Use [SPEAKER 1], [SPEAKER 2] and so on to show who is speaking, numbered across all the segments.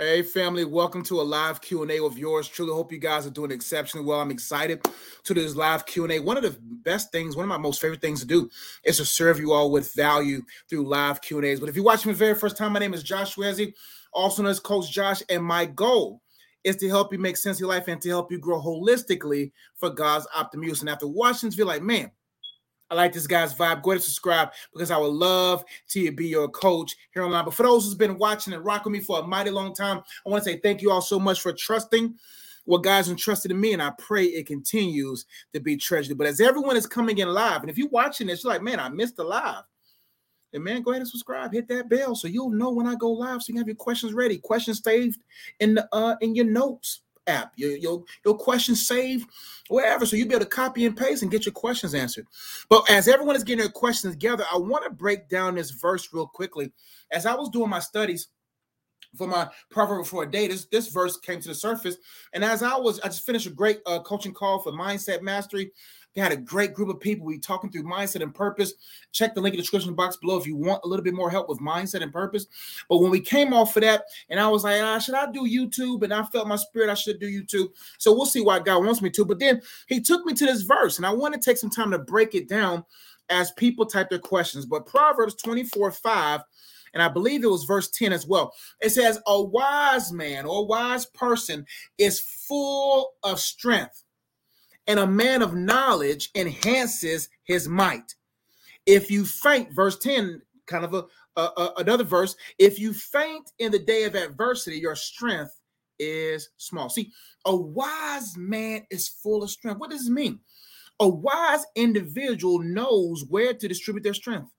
[SPEAKER 1] Hey family, welcome to a live Q&A with yours truly. Hope you guys are doing exceptionally well. I'm excited to do this live Q&A. One of the best things, one of my most favorite things to do is to serve you all with value through live Q&As. But if you're watching me the very first time, my name is Josh Eze, also known as Coach Josh, and my goal is to help you make sense of your life and to help you grow holistically for God's optimal use. And after watching this, you're like, man, I like this guy's vibe. Go ahead and subscribe because I would love to be your coach here online. But for those who's been watching and rocking me for a mighty long time, I want to say thank you all so much for trusting what God's entrusted in me, and I pray it continues to be treasured. But as everyone is coming in live, and if you're watching this, you're like, man, I missed the live. And man, go ahead and subscribe, hit that bell so you'll know when I go live, so you can have your questions ready, questions saved in the uh in your notes app, your, your, your questions saved wherever. So you'll be able to copy and paste and get your questions answered. But as everyone is getting their questions together, I want to break down this verse real quickly. As I was doing my studies, for my proverb for a day. This this verse came to the surface, and as I was, I just finished a great uh, coaching call for mindset mastery, we had a great group of people. We talking through mindset and purpose. Check the link in the description box below if you want a little bit more help with mindset and purpose. But when we came off of that, and I was like, ah, should I do YouTube? And I felt my spirit I should do YouTube. So we'll see why God wants me to. But then he took me to this verse, and I want to take some time to break it down as people type their questions. But Proverbs 24 5 and I believe it was verse 10 as well. It says, A wise man or wise person is full of strength, and a man of knowledge enhances his might. If you faint, verse 10, kind of a, a, a, another verse, if you faint in the day of adversity, your strength is small. See, a wise man is full of strength. What does this mean? A wise individual knows where to distribute their strength.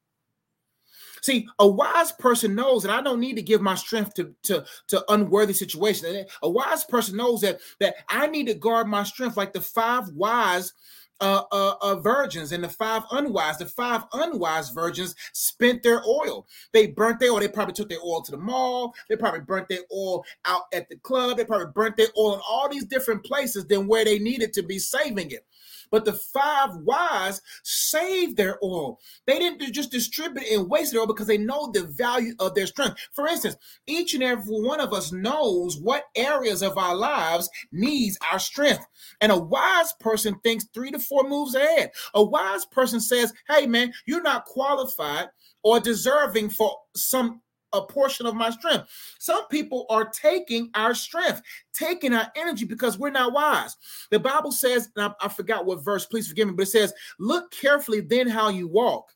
[SPEAKER 1] See, a wise person knows that I don't need to give my strength to, to, to unworthy situations. A wise person knows that, that I need to guard my strength like the five wise uh, uh, uh, virgins and the five unwise. The five unwise virgins spent their oil. They burnt their oil. They probably took their oil to the mall. They probably burnt their oil out at the club. They probably burnt their oil in all these different places than where they needed to be saving it. But the five wise saved their oil. They didn't just distribute and waste their oil because they know the value of their strength. For instance, each and every one of us knows what areas of our lives needs our strength. And a wise person thinks three to four moves ahead. A wise person says, hey, man, you're not qualified or deserving for some a portion of my strength. Some people are taking our strength, taking our energy because we're not wise. The Bible says, I, I, forgot what verse, please forgive me, but it says, Look carefully then how you walk.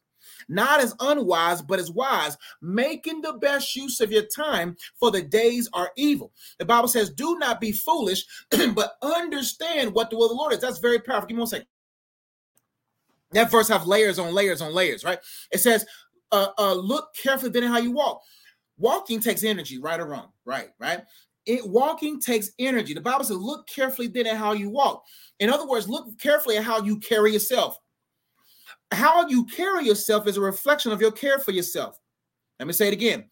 [SPEAKER 1] Not as unwise, but as wise, making the best use of your time, for the days are evil. The Bible says, Do not be foolish, but understand what the will of the Lord is. That's very powerful. Give me one second. That verse have layers on layers on layers, right? It says, uh, uh, look carefully then how you walk walking takes energy, right or wrong, right, right? It walking takes energy. The Bible says, look carefully then at how you walk. In other words, look carefully at how you carry yourself. How you carry yourself is a reflection of your care for yourself. Let me say it again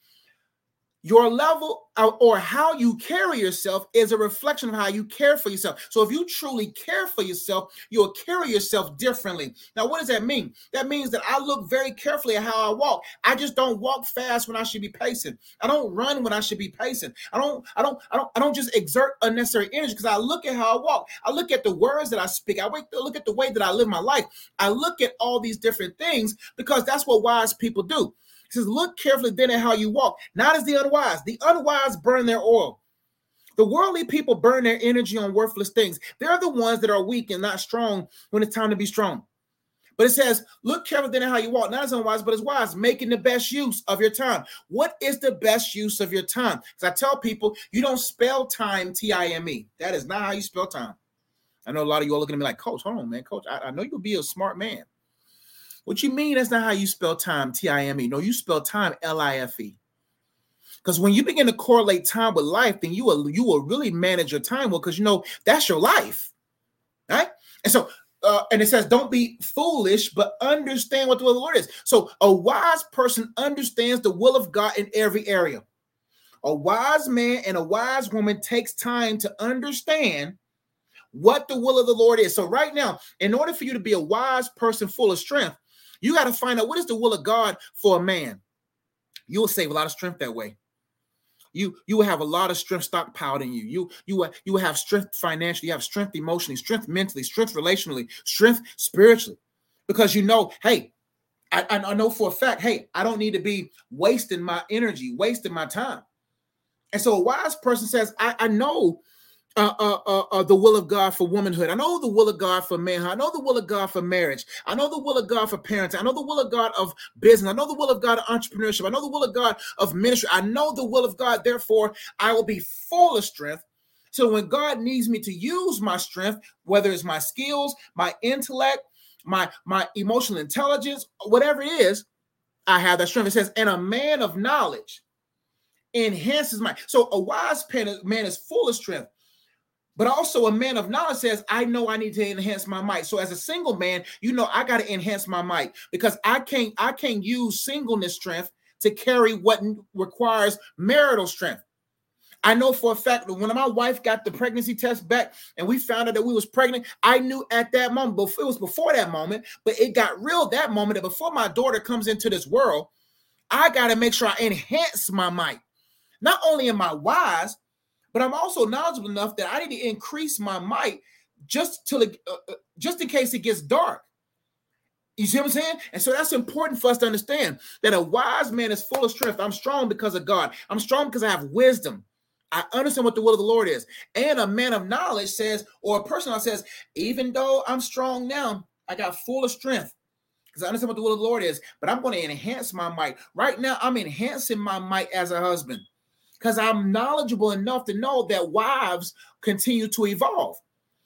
[SPEAKER 1] your level or how you carry yourself is a reflection of how you care for yourself. So if you truly care for yourself, you'll carry yourself differently. Now, what does that mean? That means that I look very carefully at how I walk. I just don't walk fast when I should be pacing. I don't run when I should be pacing. I don't, I don't, I don't, I don't just exert unnecessary energy because I look at how I walk. I look at the words that I speak. I look at the way that I live my life. I look at all these different things because that's what wise people do. He says, Look carefully then at how you walk, not as the unwise. The unwise burn their oil. The worldly people burn their energy on worthless things. They're the ones that are weak and not strong when it's time to be strong. But it says, look carefully then at how you walk, not as unwise, but as wise, making the best use of your time. What is the best use of your time? Because I tell people, you don't spell time T I M E. That is not how you spell time. I know a lot of you are looking at me like, Coach, hold on, man. Coach, I, I know you'll be a smart man. What you mean? That's not how you spell time, T I M E. No, you spell time L I F E. Because when you begin to correlate time with life, then you will you will really manage your time well, because you know that's your life, right? And so, uh, and it says, "Don't be foolish, but understand what the will of the Lord is." So, a wise person understands the will of God in every area. A wise man and a wise woman takes time to understand what the will of the Lord is. So, right now, in order for you to be a wise person full of strength, you got to find out what is the will of God for a man. You'll save a lot of strength that way. you you will have a lot of strength stockpiled in you. You you you will have strength financially, you have strength emotionally, strength mentally, strength relationally, strength spiritually, because you know, hey, I, I know for a fact, hey, I don't need to be wasting my energy, wasting my time. And so a wise person says, I, I know uh, uh, uh, uh, the will of God for womanhood. I know the will of God for manhood. I know the will of God for marriage. I know the will of God for parents. I know the will of God of business. I know the will of God of entrepreneurship. I know the will of God of ministry. I know the will of God. Therefore, I will be full of strength. So when God needs me to use my strength, whether it's my skills, my intellect, my my emotional intelligence, whatever it is, I have that strength. It says, and a man of knowledge enhances my. So a wise man is full of strength. But also a man of knowledge says, I know I need to enhance my might. So as a single man, you know I got to enhance my might because I can't I can't use singleness strength to carry what requires marital strength. I know for a fact that when my wife got the pregnancy test back and we found out that we was pregnant, I knew at that moment, before it was before that moment, but it got real that moment that before my daughter comes into this world, I got to make sure I enhance my might. Not only am I wise, but I'm also knowledgeable enough that I need to increase my might just till uh, uh, just in case it gets dark. You see what I'm saying? And so that's important for us to understand that a wise man is full of strength. I'm strong because of God. I'm strong because I have wisdom. I understand what the will of the Lord is. And a man of knowledge says, or a person says, even though I'm strong now, I got full of strength because I understand what the will of the Lord is, but I'm going to enhance my might. Right now, I'm enhancing my might as a husband because I'm knowledgeable enough to know that wives continue to evolve.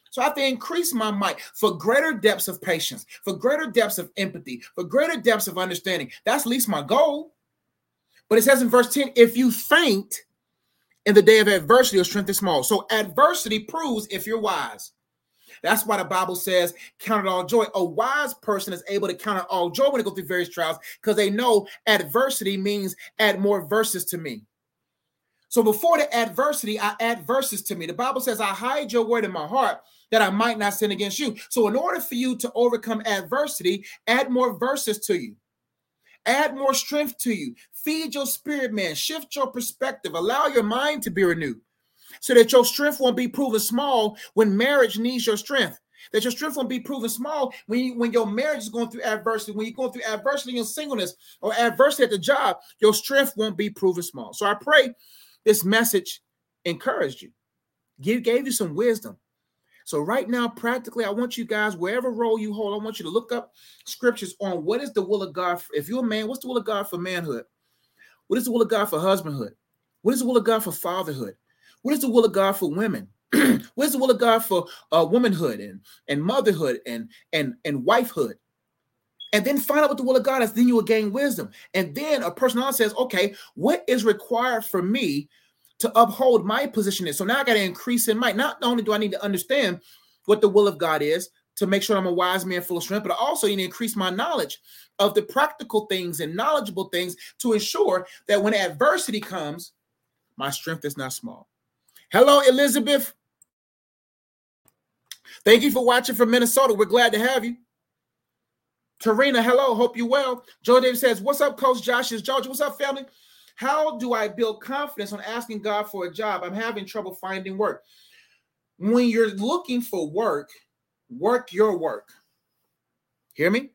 [SPEAKER 1] So I have to increase my might for greater depths of patience, for greater depths of empathy, for greater depths of understanding. That's at least my goal. But it says in verse 10 if you faint in the day of adversity, your strength is small. So adversity proves if you're wise. That's why the Bible says, count it all joy. A wise person is able to count it all joy when they go through various trials because they know adversity means add more verses to me. So before the adversity, I add verses to me. The Bible says, I hide your word in my heart that I might not sin against you. So, in order for you to overcome adversity, add more verses to you, add more strength to you, feed your spirit, man, shift your perspective, allow your mind to be renewed so that your strength won't be proven small when marriage needs your strength. That your strength won't be proven small when you, when your marriage is going through adversity, when you're going through adversity in singleness or adversity at the job, your strength won't be proven small. So I pray this message encouraged you, give, gave you some wisdom. So, right now, practically, I want you guys, wherever role you hold, I want you to look up scriptures on what is the will of God. For, if you're a man, what's the will of God for manhood? What is the will of God for husbandhood? What is the will of God for fatherhood? What is the will of God for women? what is the will of God for uh, womanhood and, and motherhood and, and, and wifehood? And then find out what the will of God is. Then you will gain wisdom. And then a person says, okay, what is required for me to uphold my position is. So now I got to increase in might. Not only do I need to understand what the will of God is to make sure I'm a wise man full of strength, but I also need to increase my knowledge of the practical things and knowledgeable things to ensure that when adversity comes, my strength is not small. Hello, Elizabeth. Thank you for watching from Minnesota. We're glad to have you. Tarina, hello. Hope you well. Joe Davis says, What's up, Coach Josh? Is Georgia. What's up, family? How do I build confidence on asking God for a job? I'm having trouble finding work. When you're looking for work, work your work. Hear me?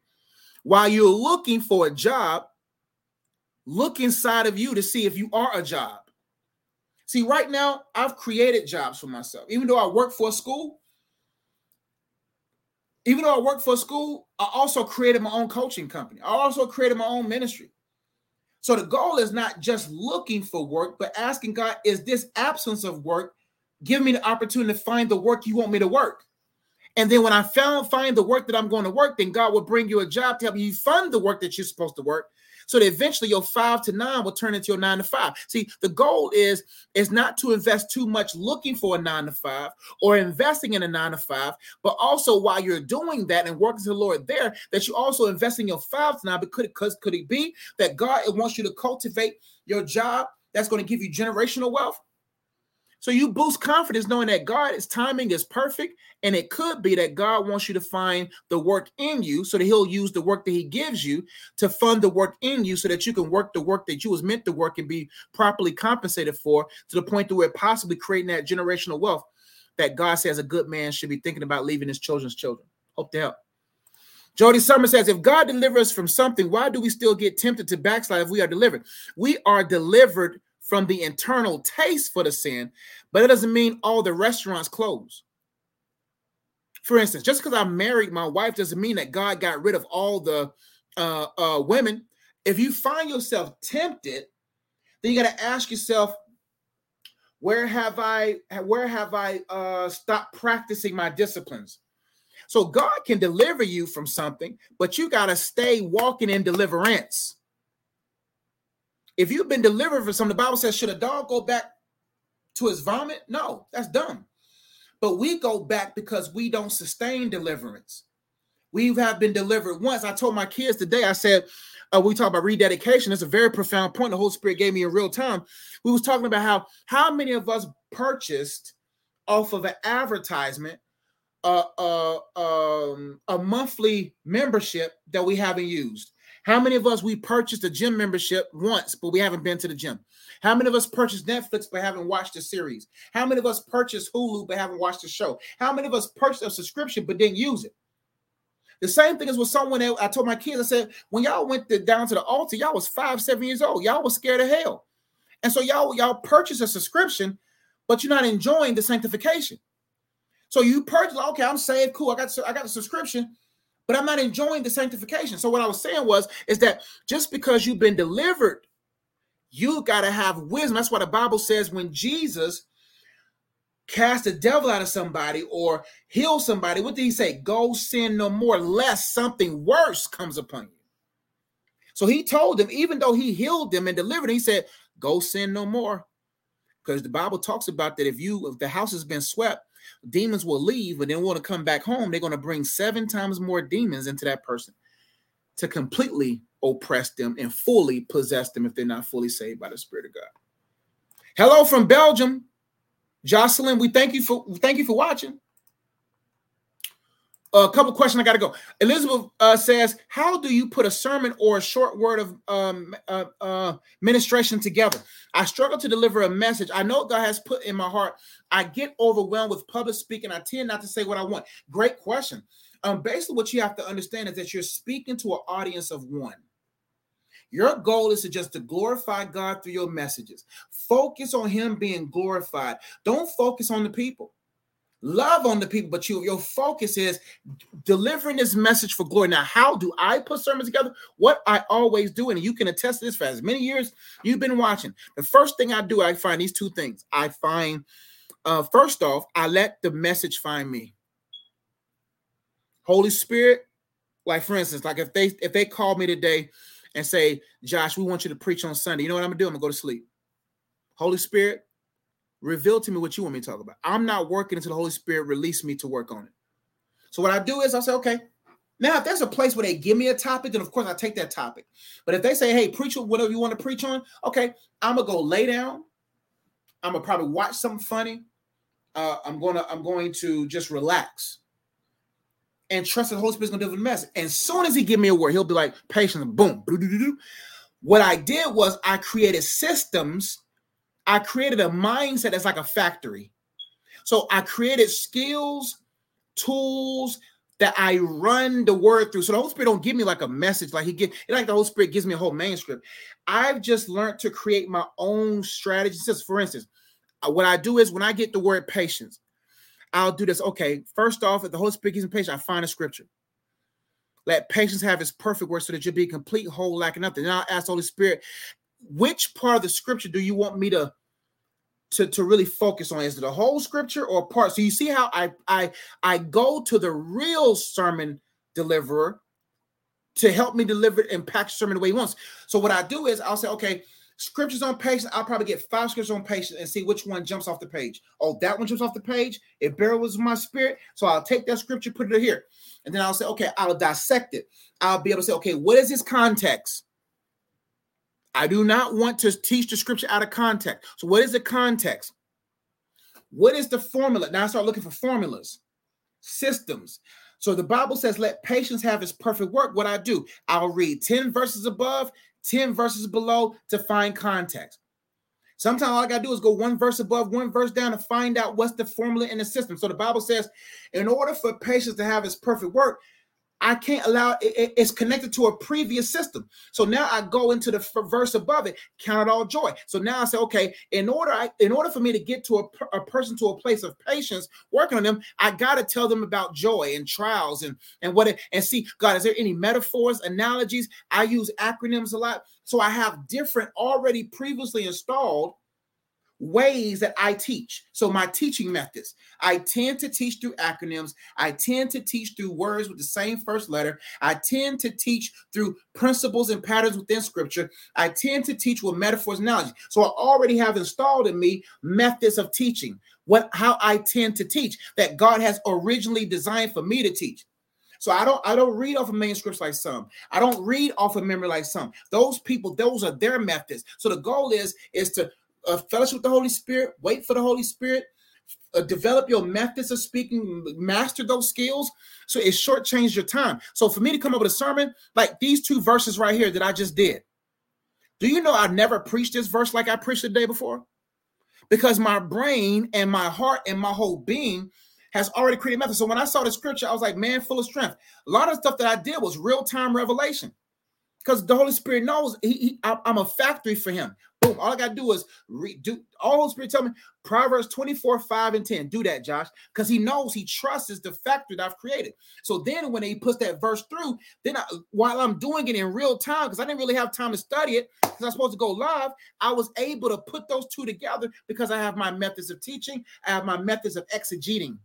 [SPEAKER 1] While you're looking for a job, look inside of you to see if you are a job. See, right now, I've created jobs for myself. Even though I work for a school, even though I work for a school, I also created my own coaching company. I also created my own ministry. So the goal is not just looking for work, but asking God, is this absence of work give me the opportunity to find the work you want me to work? And then when I found find the work that I'm going to work, then God will bring you a job to help you fund the work that you're supposed to work so that eventually your five to nine will turn into your nine to five. See, the goal is is not to invest too much looking for a nine to five or investing in a nine to five, but also while you're doing that and working to the Lord there, that you also invest in your five to nine. It, could, could it be that God wants you to cultivate your job that's going to give you generational wealth? So you boost confidence knowing that God's timing is perfect. And it could be that God wants you to find the work in you so that he'll use the work that he gives you to fund the work in you so that you can work the work that you was meant to work and be properly compensated for to the point to where possibly creating that generational wealth that God says a good man should be thinking about leaving his children's children. Hope to help. Jody Summer says, if God delivers us from something, why do we still get tempted to backslide if we are delivered? We are delivered from the internal taste for the sin, but it doesn't mean all the restaurants close. For instance, just because I'm married, my wife doesn't mean that God got rid of all the uh, uh, women. If you find yourself tempted, then you got to ask yourself, where have I where have I uh, stopped practicing my disciplines? So God can deliver you from something, but you got to stay walking in deliverance. If you've been delivered from something, the Bible says, should a dog go back to his vomit? No, that's dumb. But we go back because we don't sustain deliverance. We have been delivered once. I told my kids today, I said, uh, we talk about rededication. It's a very profound point the Holy Spirit gave me in real time. We was talking about how how many of us purchased off of an advertisement uh, uh, um, a monthly membership that we haven't used. How many of us we purchased a gym membership once, but we haven't been to the gym? How many of us purchased Netflix but haven't watched the series? How many of us purchased Hulu but haven't watched the show? How many of us purchased a subscription but didn't use it? The same thing is with someone else. I told my kids, I said, when y'all went to, down to the altar, y'all was five, seven years old. Y'all was scared of hell. And so y'all, y'all purchased a subscription, but you're not enjoying the sanctification. So you purchase, okay, I'm saved, cool. I got I got a subscription, but I'm not enjoying the sanctification. So what I was saying was is that just because you've been delivered, you got to have wisdom. That's why the Bible says when Jesus cast the devil out of somebody or heal somebody, what did he say? Go sin no more, lest something worse comes upon you. So he told them, even though he healed them and delivered, he said, Go sin no more. Because the Bible talks about that if you if the house has been swept, demons will leave, but then want to come back home. They're going to bring seven times more demons into that person to completely oppress them and fully possess them if they're not fully saved by the Spirit of God. Hello from Belgium, Jocelyn. We thank you for thank you for watching a couple questions I got to go. Elizabeth uh, says, "How do you put a sermon or a short word of um, uh, uh, ministration together? I struggle to deliver a message. I know God has put in my heart. I get overwhelmed with public speaking. I tend not to say what I want. Great question. Um, basically, what you have to understand is that you're speaking to an audience of one. Your goal is to just to glorify God through your messages. Focus on Him being glorified. Don't focus on the people." Love on the people, but you, your focus is delivering this message for glory. Now, how do I put sermons together? What I always do, and you can attest this for as many years you've been watching. The first thing I do, I find these two things. I find, uh, first off, I let the message find me. Holy Spirit, like for instance, like if they if they call me today and say, Josh, we want you to preach on Sunday, you know what I'm gonna do? I'm gonna go to sleep. Holy Spirit, reveal to me what you want me to talk about. I'm not working until the Holy Spirit release me to work on it. So what I do is I say, okay. Now, if there's a place where they give me a topic, then of course I take that topic. But if they say, hey, preach whatever you want to preach on, okay, I'm gonna go lay down. I'm gonna probably watch something funny. Uh, I'm gonna I'm going to just relax and trust the Holy Spirit's gonna deliver the message. And as soon as he give me a word, he'll be like, patience, boom. What I did was I created systems I created a mindset that's like a factory. So I created skills, tools that I run the word through. So the Holy Spirit don't give me like a message, like he get like the Holy Spirit gives me a whole manuscript. I've just learned to create my own strategy. Just for instance, uh, what I do is when I get the word patience, I'll do this. Okay, first off, if the Holy Spirit gives me patience, I find a scripture. Let patience have its perfect work so that you'll be complete, whole, lacking nothing. Then I'll ask the Holy Spirit, which part of the scripture do you want me to to, to really focus on? Is it the whole scripture or part? So you see how i i i go to the real sermon deliverer to help me deliver and package sermon the way he wants. So what i do is i'll say okay scriptures on patience. I'll probably get five scriptures on patience and see which one jumps off the page. Oh that one jumps off the page. It barrels my spirit. So i'll take that scripture put it here. And then i'll say okay i'll dissect it. I'll be able to say okay what is this context I do not want to teach the scripture out of context. So, what is the context? What is the formula? Now I start looking for formulas, systems. So the Bible says, let patience have its perfect work. What I do, I'll read 10 verses above, 10 verses below to find context. Sometimes all I gotta do is go one verse above, one verse down to find out what's the formula in the system. So the Bible says, in order for patience to have its perfect work, I can't allow it, it's connected to a previous system. So now I go into the verse above it, count it all joy. So now I say, okay, in order I, in order for me to get to a, a person to a place of patience, working on them, I got to tell them about joy and trials and and what it, and see, God, is there any metaphors, analogies? I use acronyms a lot, so I have different already previously installed ways that I teach. So, my teaching methods I tend to teach through acronyms. I tend to teach through words with the same first letter. I tend to teach through principles and patterns within scripture. I tend to teach with metaphors and analogy. So, I already have installed in me methods of teaching, what how I tend to teach that God has originally designed for me to teach. So I don't I don't read off of manuscripts like some. I don't read off of memory like some. Those people, those are their methods. So the goal is is to uh, fellowship with the Holy Spirit, wait for the Holy Spirit, uh, develop your methods of speaking, master those skills. So it shortchanged your time. So for me to come up with a sermon like these two verses right here that I just did, do you know I never preached this verse like I preached the day before? Because my brain and my heart and my whole being has already created methods. So when I saw the scripture, I was like, man, full of strength. A lot of stuff that I did was real time revelation because the Holy Spirit knows he, he, I'm a factory for him. Boom. All I got to do is read, do all Holy Spirit tell me Proverbs 24, 5 and 10. Do that, Josh, because he knows he trusts is the factor that I've created. So then when he puts that verse through, then I, while I'm doing it in real time, because I didn't really have time to study it, because I'm supposed to go live, I was able to put those two together because I have my methods of teaching, I have my methods of exegeting.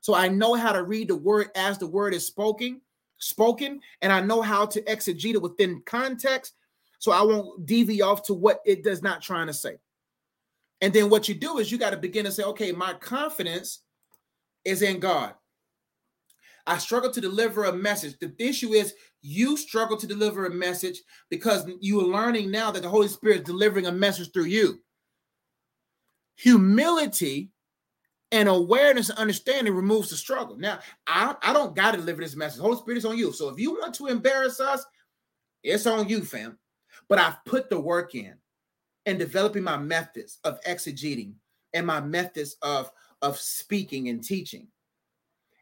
[SPEAKER 1] So I know how to read the word as the word is spoken spoken and I know how to exegete it within context so I won't deviate off to what it does not trying to say. And then what you do is you got to begin to say, okay, my confidence is in God. I struggle to deliver a message. The issue is you struggle to deliver a message because you are learning now that the Holy Spirit is delivering a message through you. Humility and awareness and understanding removes the struggle. Now, I, I don't got to deliver this message. Holy Spirit is on you. So if you want to embarrass us, it's on you, fam. But I've put the work in and developing my methods of exegeting and my methods of, of speaking and teaching.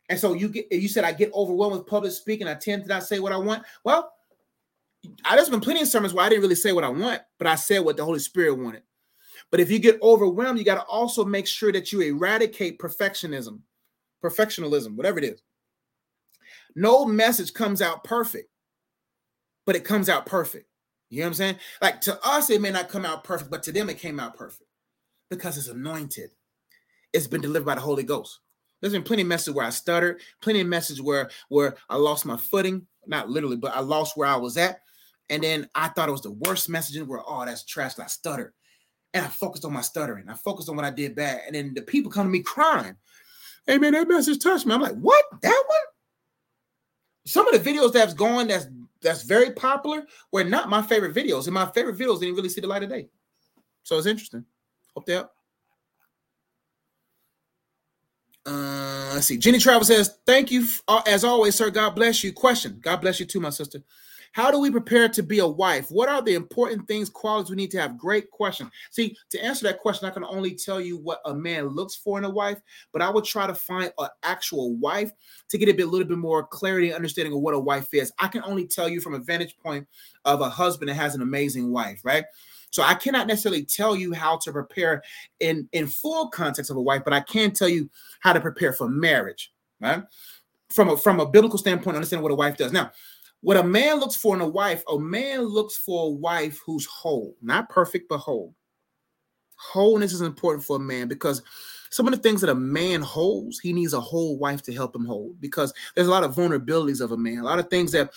[SPEAKER 1] And so you get you said I get overwhelmed with public speaking. I tend to not say what I want. Well, I there's been plenty of sermons where I didn't really say what I want, but I said what the Holy Spirit wanted. But if you get overwhelmed, you got to also make sure that you eradicate perfectionism, perfectionism, whatever it is. No message comes out perfect, but it comes out perfect. You know what I'm saying? Like to us, it may not come out perfect, but to them, it came out perfect because it's anointed. It's been delivered by the Holy Ghost. There's been plenty of messages where I stuttered, plenty of messages where where I lost my footing, not literally, but I lost where I was at. And then I thought it was the worst message where, oh, that's trash. I stuttered and I focused on my stuttering. I focused on what I did bad. And then the people come to me crying. Hey man, that message touched me. I'm like, what? That one? Some of the videos that's going that's that's very popular were not my favorite videos. And my favorite videos didn't really see the light of day. So it's interesting. Hope they up. Uh, let's see. Jenny Travel says, Thank you uh, as always, sir. God bless you. Question. God bless you too, my sister. How do we prepare to be a wife? What are the important things, qualities we need to have? Great question. See, to answer that question, I can only tell you what a man looks for in a wife, but I would try to find an actual wife to get a bit, little bit more clarity and understanding of what a wife is. I can only tell you from a vantage point of a husband that has an amazing wife, right? So I cannot necessarily tell you how to prepare in in full context of a wife, but I can tell you how to prepare for marriage, right? From a from a biblical standpoint, understand what a wife does. Now, what a man looks for in a wife, a man looks for a wife who's whole, not perfect, but whole. Wholeness is important for a man because some of the things that a man holds, he needs a whole wife to help him hold because there's a lot of vulnerabilities of a man, a lot of things that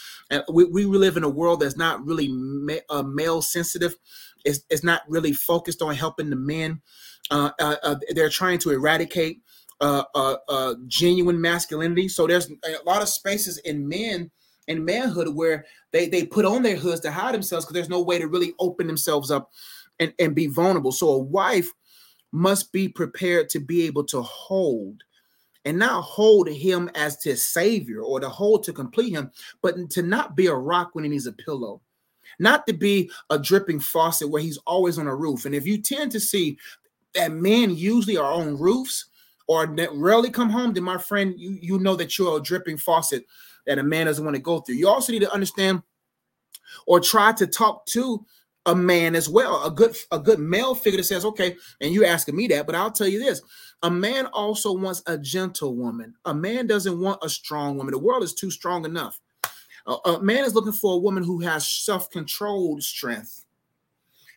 [SPEAKER 1] we, we live in a world that's not really ma- uh, male sensitive. It's, it's not really focused on helping the men. Uh, uh, uh they're trying to eradicate uh, uh, genuine masculinity. So there's a lot of spaces in men and manhood where they they put on their hoods to hide themselves because there's no way to really open themselves up and, and be vulnerable. So a wife must be prepared to be able to hold and not hold him as his savior or to hold to complete him, but to not be a rock when he needs a pillow, not to be a dripping faucet where he's always on a roof. And if you tend to see that men usually are on roofs or rarely come home, then my friend, you, you know that you're a dripping faucet that a man doesn't want to go through. You also need to understand or try to talk to a man as well, a good a good male figure that says, okay, and you're asking me that, but I'll tell you this: a man also wants a gentle woman. A man doesn't want a strong woman. The world is too strong enough. A, a man is looking for a woman who has self-controlled strength.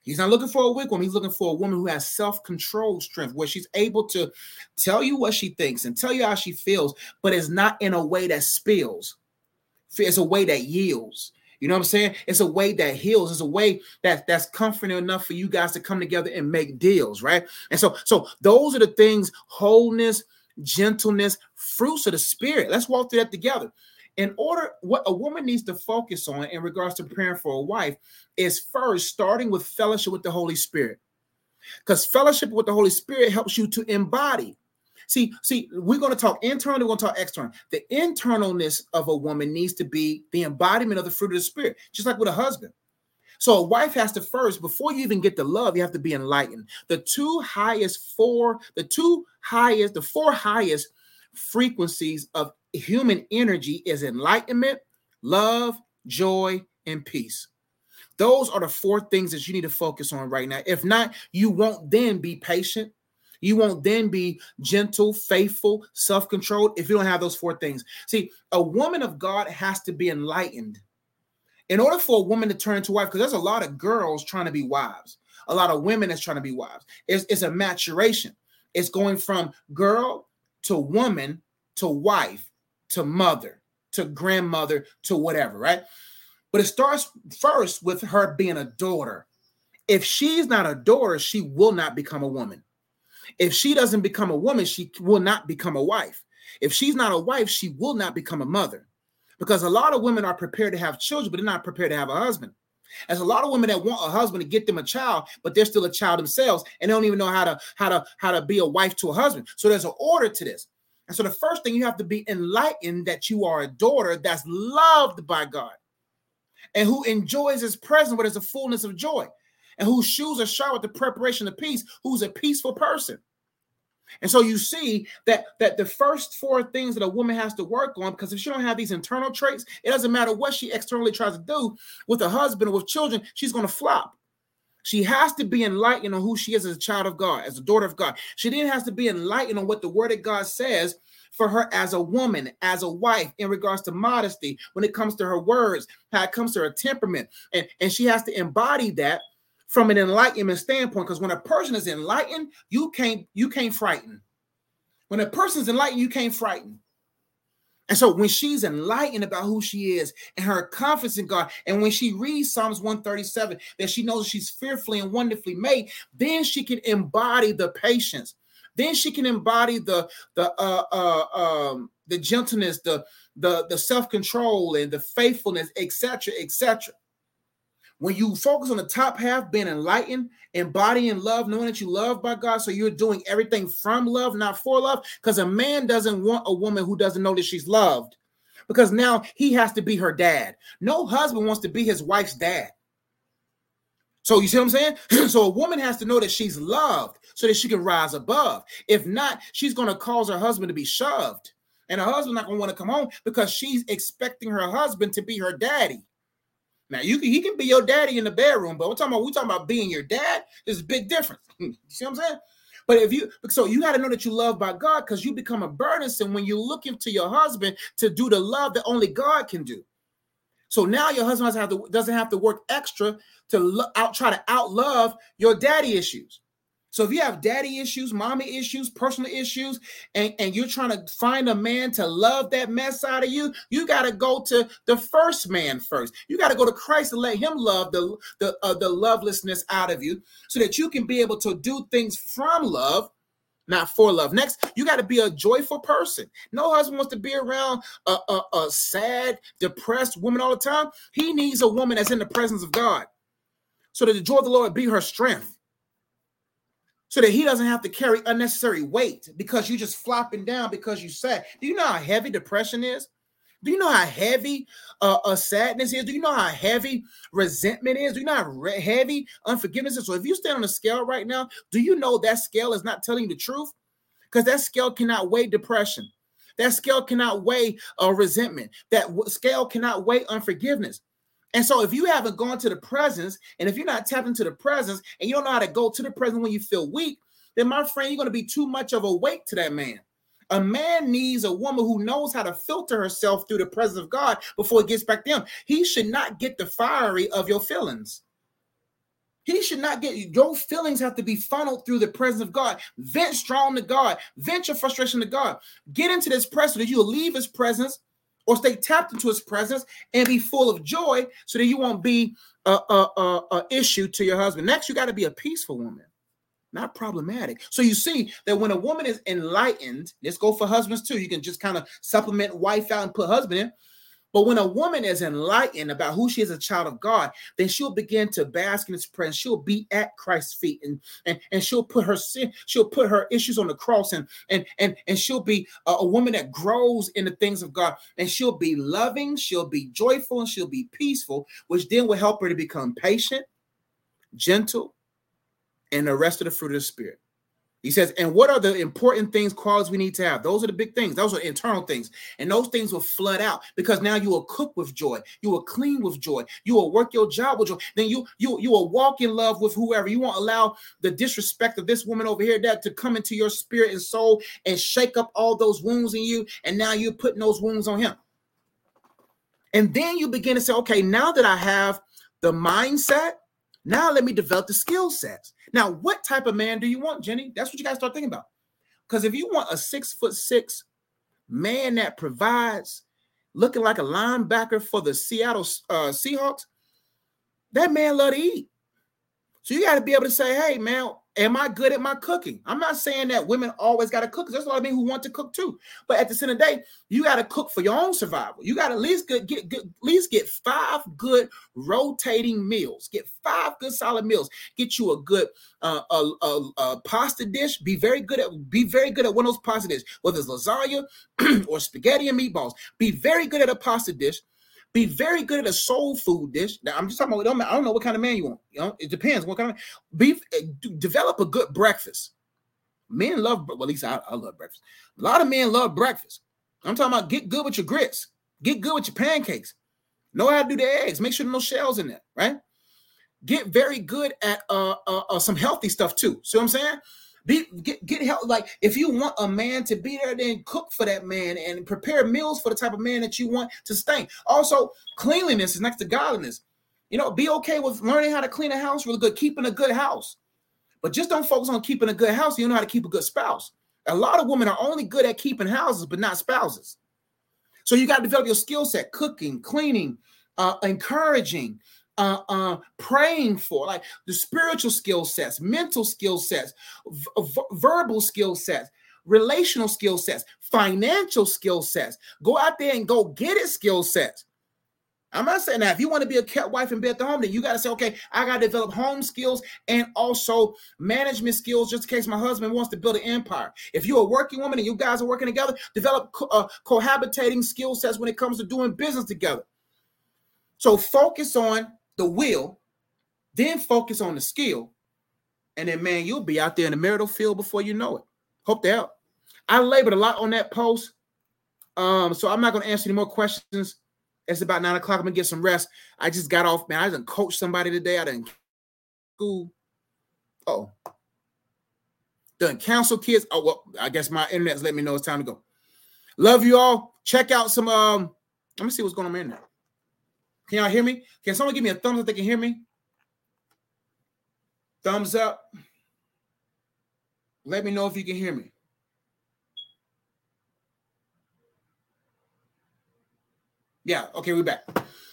[SPEAKER 1] He's not looking for a weak woman. He's looking for a woman who has self-controlled strength, where she's able to tell you what she thinks and tell you how she feels, but it's not in a way that spills. It's a way that yields. You know what I'm saying? It's a way that heals. It's a way that that's comforting enough for you guys to come together and make deals, right? And so, so those are the things: wholeness, gentleness, fruits of the spirit. Let's walk through that together. In order, what a woman needs to focus on in regards to preparing for a wife is first starting with fellowship with the Holy Spirit. Because fellowship with the Holy Spirit helps you to embody See, see, we're going to talk internal, we're going to talk external. The internalness of a woman needs to be the embodiment of the fruit of the spirit, just like with a husband. So a wife has to first, before you even get the love, you have to be enlightened. The two highest four, the two highest, the four highest frequencies of human energy is enlightenment, love, joy, and peace. Those are the four things that you need to focus on right now. If not, you won't then be patient. You won't then be gentle, faithful, self controlled if you don't have those four things. See, a woman of God has to be enlightened. In order for a woman to turn to wife, because there's a lot of girls trying to be wives, a lot of women that's trying to be wives. It's, it's a maturation. It's going from girl to woman to wife to mother to grandmother to whatever, right? But it starts first with her being a daughter. If she's not a daughter, she will not become a woman. If she doesn't become a woman, she will not become a wife. If she's not a wife, she will not become a mother. Because a lot of women are prepared to have children, but they're not prepared to have a husband. There's a lot of women that want a husband to get them a child, but they're still a child themselves, and they don't even know how to how to how to be a wife to a husband. So there's an order to this. And so the first thing you have to be enlightened that you are a daughter that's loved by God and who enjoys his presence, but is a fullness of joy and whose shoes are shod with the preparation of peace, who's a peaceful person. And so you see that that the first four things that a woman has to work on, because if she don't have these internal traits, it doesn't matter what she externally tries to do with a husband or with children, she's to flop. She has to be enlightened on who she is as a child of God, as a daughter of God. She then has to be enlightened on what the word of God says for her as a woman, as a wife, in regards to modesty, when it comes to her words, how it comes to her temperament. And, and she has to embody that from an enlightenment standpoint because when a person is enlightened you can't you can't frighten when a person's enlightened you can't frighten and so when she's enlightened about who she is and her confidence in God, and when she reads Psalms 137, that she knows she's fearfully and wonderfully made, then she can embody the patience. Then she can embody the the uh, uh um the gentleness, the the the self-control and the faithfulness, etc., etc. When you focus on the top half, being enlightened, embodying love, knowing that you love by God, so you're doing everything from love, not for love. Because a man doesn't want a woman who doesn't know that she's loved, because now he has to be her dad. No husband wants to be his wife's dad. So you see what I'm saying? so a woman has to know that she's loved so that she can rise above. If not, she's going to cause her husband to be shoved. And her husband not going to want to come home because she's expecting her husband to be her daddy. Now you can he can be your daddy in the bedroom, but we're talking about we talking about being your dad. There's a big difference. you see what I'm saying? But if you so you got to know that you love by God because you become a burdensome when you're looking to your husband to do the love that only God can do. So now your husband doesn't have to, doesn't have to work extra to lo- out try to outlove your daddy issues. So if you have daddy issues, mommy issues, personal issues, and, and you're trying to find a man to love that mess out of you, you got to go to the first man first. You got to go to Christ and let him love the the uh, the lovelessness out of you, so that you can be able to do things from love, not for love. Next, you got to be a joyful person. No husband wants to be around a, a, a sad, depressed woman all the time. He needs a woman that's in the presence of God, so that the joy of the Lord be her strength. So that he doesn't have to carry unnecessary weight because you're just flopping down because you sad. Do you know how heavy depression is? Do you know how heavy uh, sadness is? Do you know how heavy resentment is? Do you know how re- heavy unforgiveness is? So if you stand on a scale right now, do you know that scale is not telling the truth? Because that scale cannot weigh depression. That scale cannot weigh uh, resentment. That w- scale cannot weigh unforgiveness. And so, if you haven't gone to the presence, and if you're not tapped into the presence, and you don't know how to go to the presence when you feel weak, then my friend, you're going to be too much of a weight to that man. A man needs a woman who knows how to filter herself through the presence of God before it gets back to him. He should not get the fiery of your feelings. He should not get your feelings have to be funneled through the presence of God. Vent strong to God. Vent your frustration to God. Get into this presence you'll leave his presence or stay tapped into his presence and be full of joy so that you won't be a, a, a, a issue to your husband. Next, you got to be a peaceful woman, not problematic. So you see that when a woman is enlightened, let's go for husbands too. You can just kind of supplement wife out and put husband in. But when a woman is enlightened about who she is a child of God, then she'll begin to bask in his presence. She'll be at Christ's feet and, and, and she'll put her sin, she'll put her issues on the cross and and and, and she'll be a, a woman that grows in the things of God. And she'll be loving, she'll be joyful, and she'll be peaceful, which then will help her to become patient, gentle, and the rest of the fruit of the spirit. He says, and what are the important things, qualities we need to have? Those are the big things. Those are internal things. And those things will flood out because now you will cook with joy. You will clean with joy. You will work your job with joy. Then you you you will walk in love with whoever. You won't allow the disrespect of this woman over here that to come into your spirit and soul and shake up all those wounds in you. And now you're putting those wounds on him. And then you begin to say, okay, now that I have the mindset, now let me develop the skill sets. Now, what type of man do you want, Jenny? That's what you got to start thinking about. Because if you want a six foot six man that provides, looking like a linebacker for the Seattle uh, Seahawks, that man love to eat. So you got to be able to say, hey, man, Am I good at my cooking? I'm not saying that women always got to cook. There's a lot of men who want to cook too. But at the end of the day, you got to cook for your own survival. You got to at least get, get, get, at least get five good rotating meals. Get five good solid meals. Get you a good uh, a, a, a pasta dish. Be very good at be very good at one of those pasta dishes, whether it's lasagna or spaghetti and meatballs. Be very good at a pasta dish be very good at a soul food dish. Now, I'm just talking about. I don't know what kind of man you want. You know, it depends what kind of beef. Eh, develop a good breakfast. Men love. Well, at least I, I love breakfast. A lot of men love breakfast. I'm talking about get good with your grits. Get good with your pancakes. Know how to do the eggs. Make sure there's no shells in there. Right. Get very good at uh, uh, uh some healthy stuff too. See what I'm saying? Be get, get help. Like if you want a man to be there, then cook for that man and prepare meals for the type of man that you want to stay. Also, cleanliness is next to godliness. You know, be okay with learning how to clean a house really good, keeping a good house. But just don't focus on keeping a good house. You know how to keep a good spouse. A lot of women are only good at keeping houses, but not spouses. So you got to develop your skill set: cooking, cleaning, uh, encouraging, uh, uh, praying for, like the spiritual skill sets, mental skill sets, v- verbal skill sets, relational skill sets, financial skill sets. Go out there and go get it skill sets. I'm not saying that if you want to be a kept wife and be at the home, then you got to say, okay, I got to develop home skills and also management skills just in case my husband wants to build an empire. If you're a working woman and you guys are working together, develop co- uh, cohabitating skill sets when it comes to doing business together. So focus on the will, then focus on the skill, and then man, you'll be out there in the marital field before you know it. Hope that help. I labored a lot on that post, um, so I'm not going to answer any more questions. It's about nine o'clock. I'm gonna get some rest. I just got off, man. I didn't coach somebody today. I didn't school. Oh, done counsel kids. Oh well, I guess my internet's let me know it's time to go. Love you all. Check out some. Um, let me see what's going on in there. Can y'all hear me? Can someone give me a thumbs up they can hear me? Thumbs up. Let me know if you can hear me. Yeah, okay, we're back.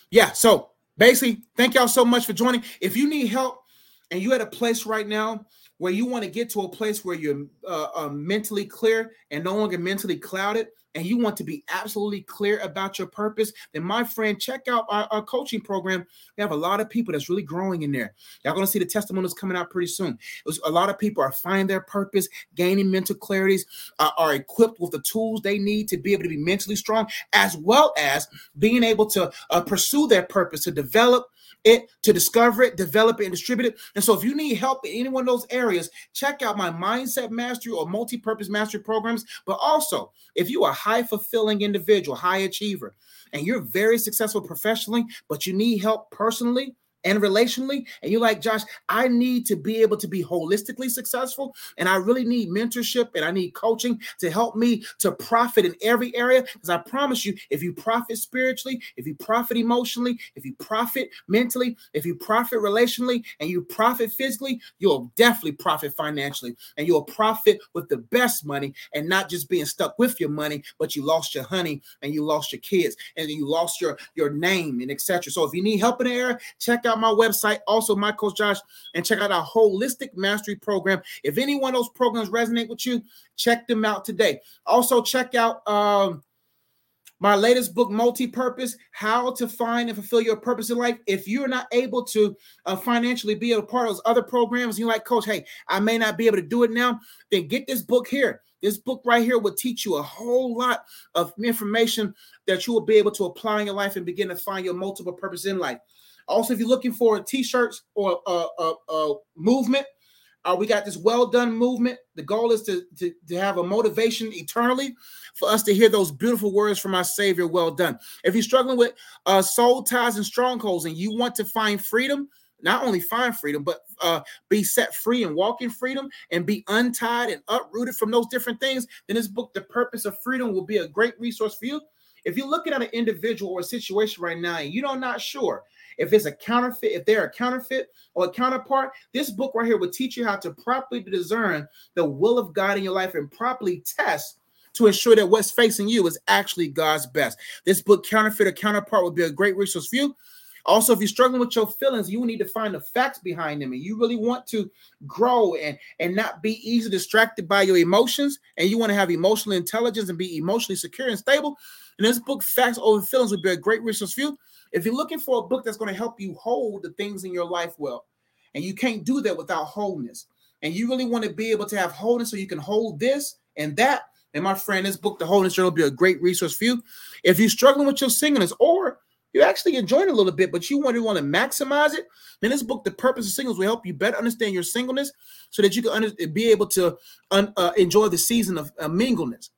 [SPEAKER 1] Yeah, so basically, thank y'all so much for joining. If you need help and you're at a place right now where you want to get to a place where you're uh, uh, mentally clear and no longer mentally clouded, and you want to be absolutely clear about your purpose, then my friend, check out our, our coaching program. We have a lot of people that's really growing in there. Y'all gonna see the testimonials coming out pretty soon. Was, a lot of people are finding their purpose, gaining mental clarities, uh, are equipped with the tools they need to be able to be mentally strong, as well as being able to uh, pursue their purpose, to develop it, to discover it, develop it, and distribute it. And so, if you need help in any one of those areas, check out my mindset mastery or multi purpose mastery programs. But also, if you are a high fulfilling individual, high achiever, and you're very successful professionally, but you need help personally, and relationally, and you're like, Josh, I need to be able to be holistically successful, and I really need mentorship and I need coaching to help me to profit in every area. Because I promise you, if you profit spiritually, if you profit emotionally, if you profit mentally, if you profit relationally, and you profit physically, you'll definitely profit financially, and you'll profit with the best money and not just being stuck with your money, but you lost your honey and you lost your kids and you lost your your name and etc. So if you need help in the area, check out my website, also my coach Josh, and check out our holistic mastery program. If any one of those programs resonate with you, check them out today. Also, check out um, my latest book, Multi Purpose How to Find and Fulfill Your Purpose in Life. If you're not able to uh, financially be a part of those other programs, you're like, Coach, hey, I may not be able to do it now, then get this book here. This book right here will teach you a whole lot of information that you will be able to apply in your life and begin to find your multiple purpose in life. Also, if you're looking for t-shirts or a, a, a movement, uh, we got this well done movement. The goal is to, to, to have a motivation eternally for us to hear those beautiful words from our Savior, well done. If you're struggling with uh, soul ties and strongholds and you want to find freedom, not only find freedom, but uh, be set free and walk in freedom and be untied and uprooted from those different things, then this book, The Purpose of Freedom, will be a great resource for you. If you're looking at an individual or a situation right now and you're not sure if it's a counterfeit, if they're a counterfeit or a counterpart, this book right here will teach you how to properly discern the will of God in your life and properly test to ensure that what's facing you is actually God's best. This book, Counterfeit or Counterpart, would be a great resource for you. Also, if you're struggling with your feelings, you need to find the facts behind them, and you really want to grow and and not be easily distracted by your emotions, and you want to have emotional intelligence and be emotionally secure and stable. And this book, Facts Over Feelings, would be a great resource for you. If you're looking for a book that's going to help you hold the things in your life well, and you can't do that without wholeness, and you really want to be able to have wholeness so you can hold this and that, and my friend, this book, The Wholeness Journal, will be a great resource for you. If you're struggling with your singleness, or you're actually enjoying a little bit, but you want to want to maximize it, then this book, The Purpose of Singles, will help you better understand your singleness so that you can under, be able to un, uh, enjoy the season of uh, mingleness.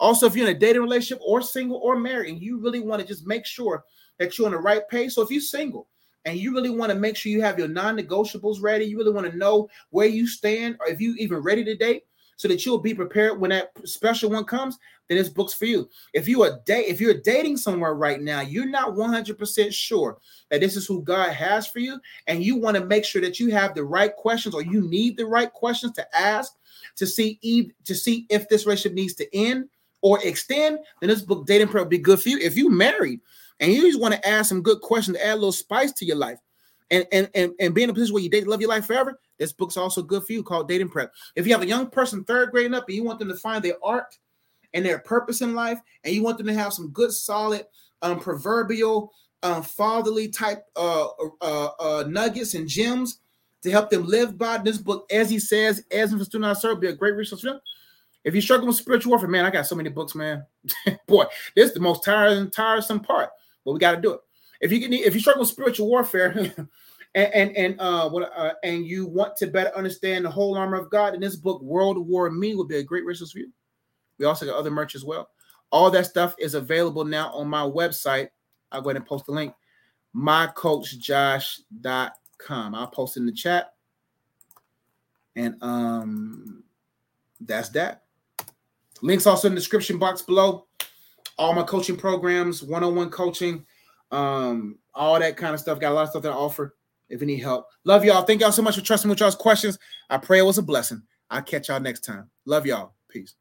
[SPEAKER 1] Also, if you're in a dating relationship or single or married, and you really want to just make sure that you're on the right page. So if you're single and you really want to make sure you have your non-negotiables ready, you really want to know where you stand, or if you even ready to date, so that you'll be prepared when that special one comes, then this book's for you. If you are date, if you're dating somewhere right now, you're not 100% sure that this is who God has for you, and you want to make sure that you have the right questions or you need the right questions to ask to see if, to see if this relationship needs to end or extend, then this book dating prep will be good for you. If you married and you just want to ask some good questions to add a little spice to your life. And and and, and be in a position where you date love your life forever this book's also good for you called dating prep. If you have a young person third grade up and you want them to find their art and their purpose in life and you want them to have some good solid um proverbial um fatherly type uh, uh uh nuggets and gems to help them live by this book as he says as for student I serve be a great resource for them. If you struggle with spiritual warfare man i got so many books man. Boy this is the most tiring tiresome part but we got to do it. If you can, if you struggle with spiritual warfare, and and and uh, what uh, and you want to better understand the whole armor of God, in this book, World War Me, would be a great resource for you. We also got other merch as well. All that stuff is available now on my website. I'll go ahead and post the link, mycoachjosh.com. I'll post in the chat. And um that's that. Links also in the description box below all my coaching programs, one-on-one coaching, um, all that kind of stuff. Got a lot of stuff that I offer if you need help. Love y'all. Thank y'all so much for trusting with y'all's questions. I pray it was a blessing. I'll catch y'all next time. Love y'all. Peace.